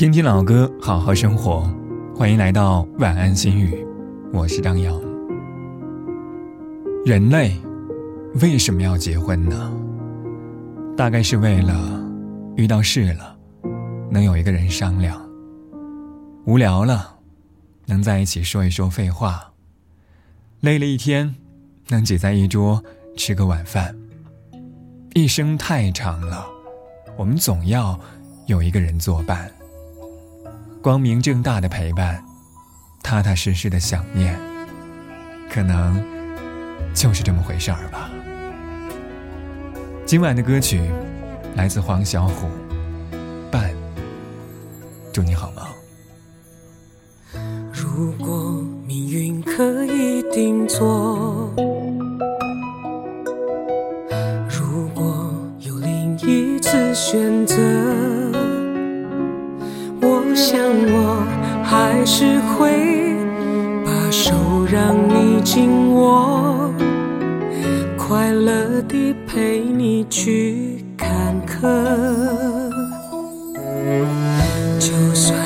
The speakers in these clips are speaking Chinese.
听听老歌，好好生活。欢迎来到晚安心语，我是张扬。人类为什么要结婚呢？大概是为了遇到事了，能有一个人商量；无聊了，能在一起说一说废话；累了一天，能挤在一桌吃个晚饭。一生太长了，我们总要有一个人作伴。光明正大的陪伴，踏踏实实的想念，可能就是这么回事儿吧。今晚的歌曲来自黄小琥，《伴》，祝你好吗？如果命运可以定做，如果有另一次选择。还是会把手让你紧握，快乐地陪你去看客。就算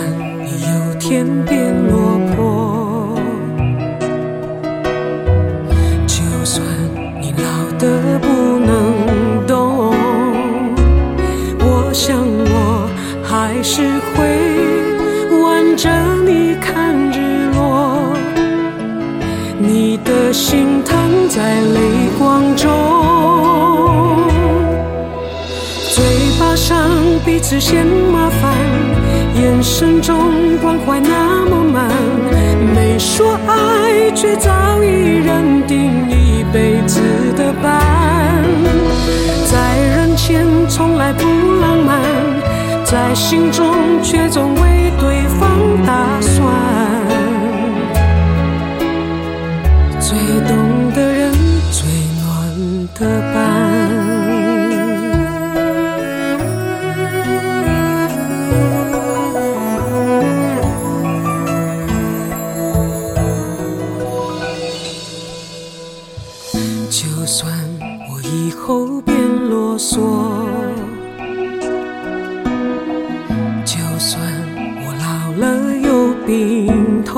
你有天变落魄，就算你老得不能动，我想我还是会。着你看日落，你的心疼在泪光中，嘴巴上彼此嫌麻烦，眼神中关怀那么满，没说爱却早已认定一辈子的伴，在人前从来不浪漫，在心中却总为。啰嗦。就算我老了有病痛，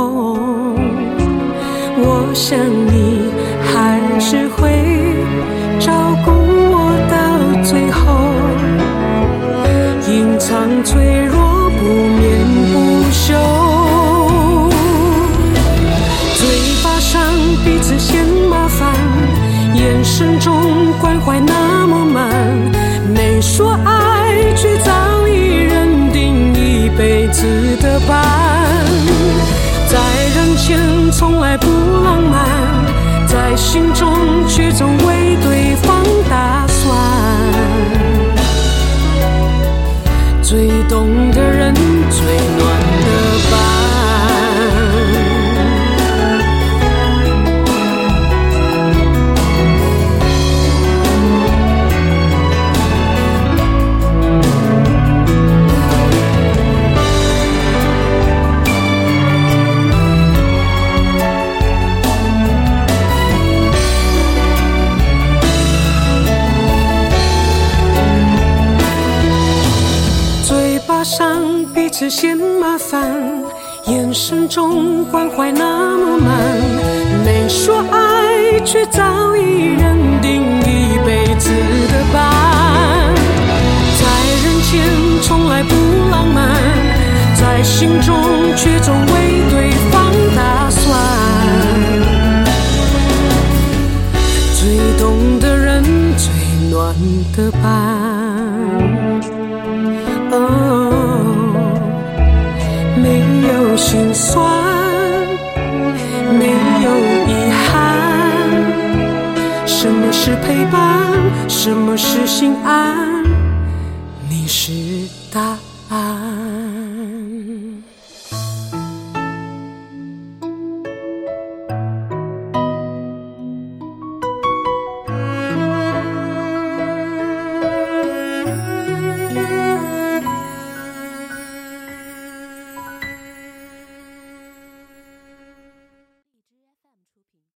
我想你还是会照顾我到最后，隐藏脆弱不眠不休，嘴巴上彼此嫌麻烦，眼神中关怀那，你说爱却早已认定一辈子的伴。在人前从来不浪漫，在心中却总为对方打算。最懂的人，最暖是嫌麻烦，眼神中关怀那么满，没说爱，却早已认定一辈子的伴。在人前从来不浪漫，在心中却总心酸没有遗憾。什么是陪伴？什么是心安？你是答案。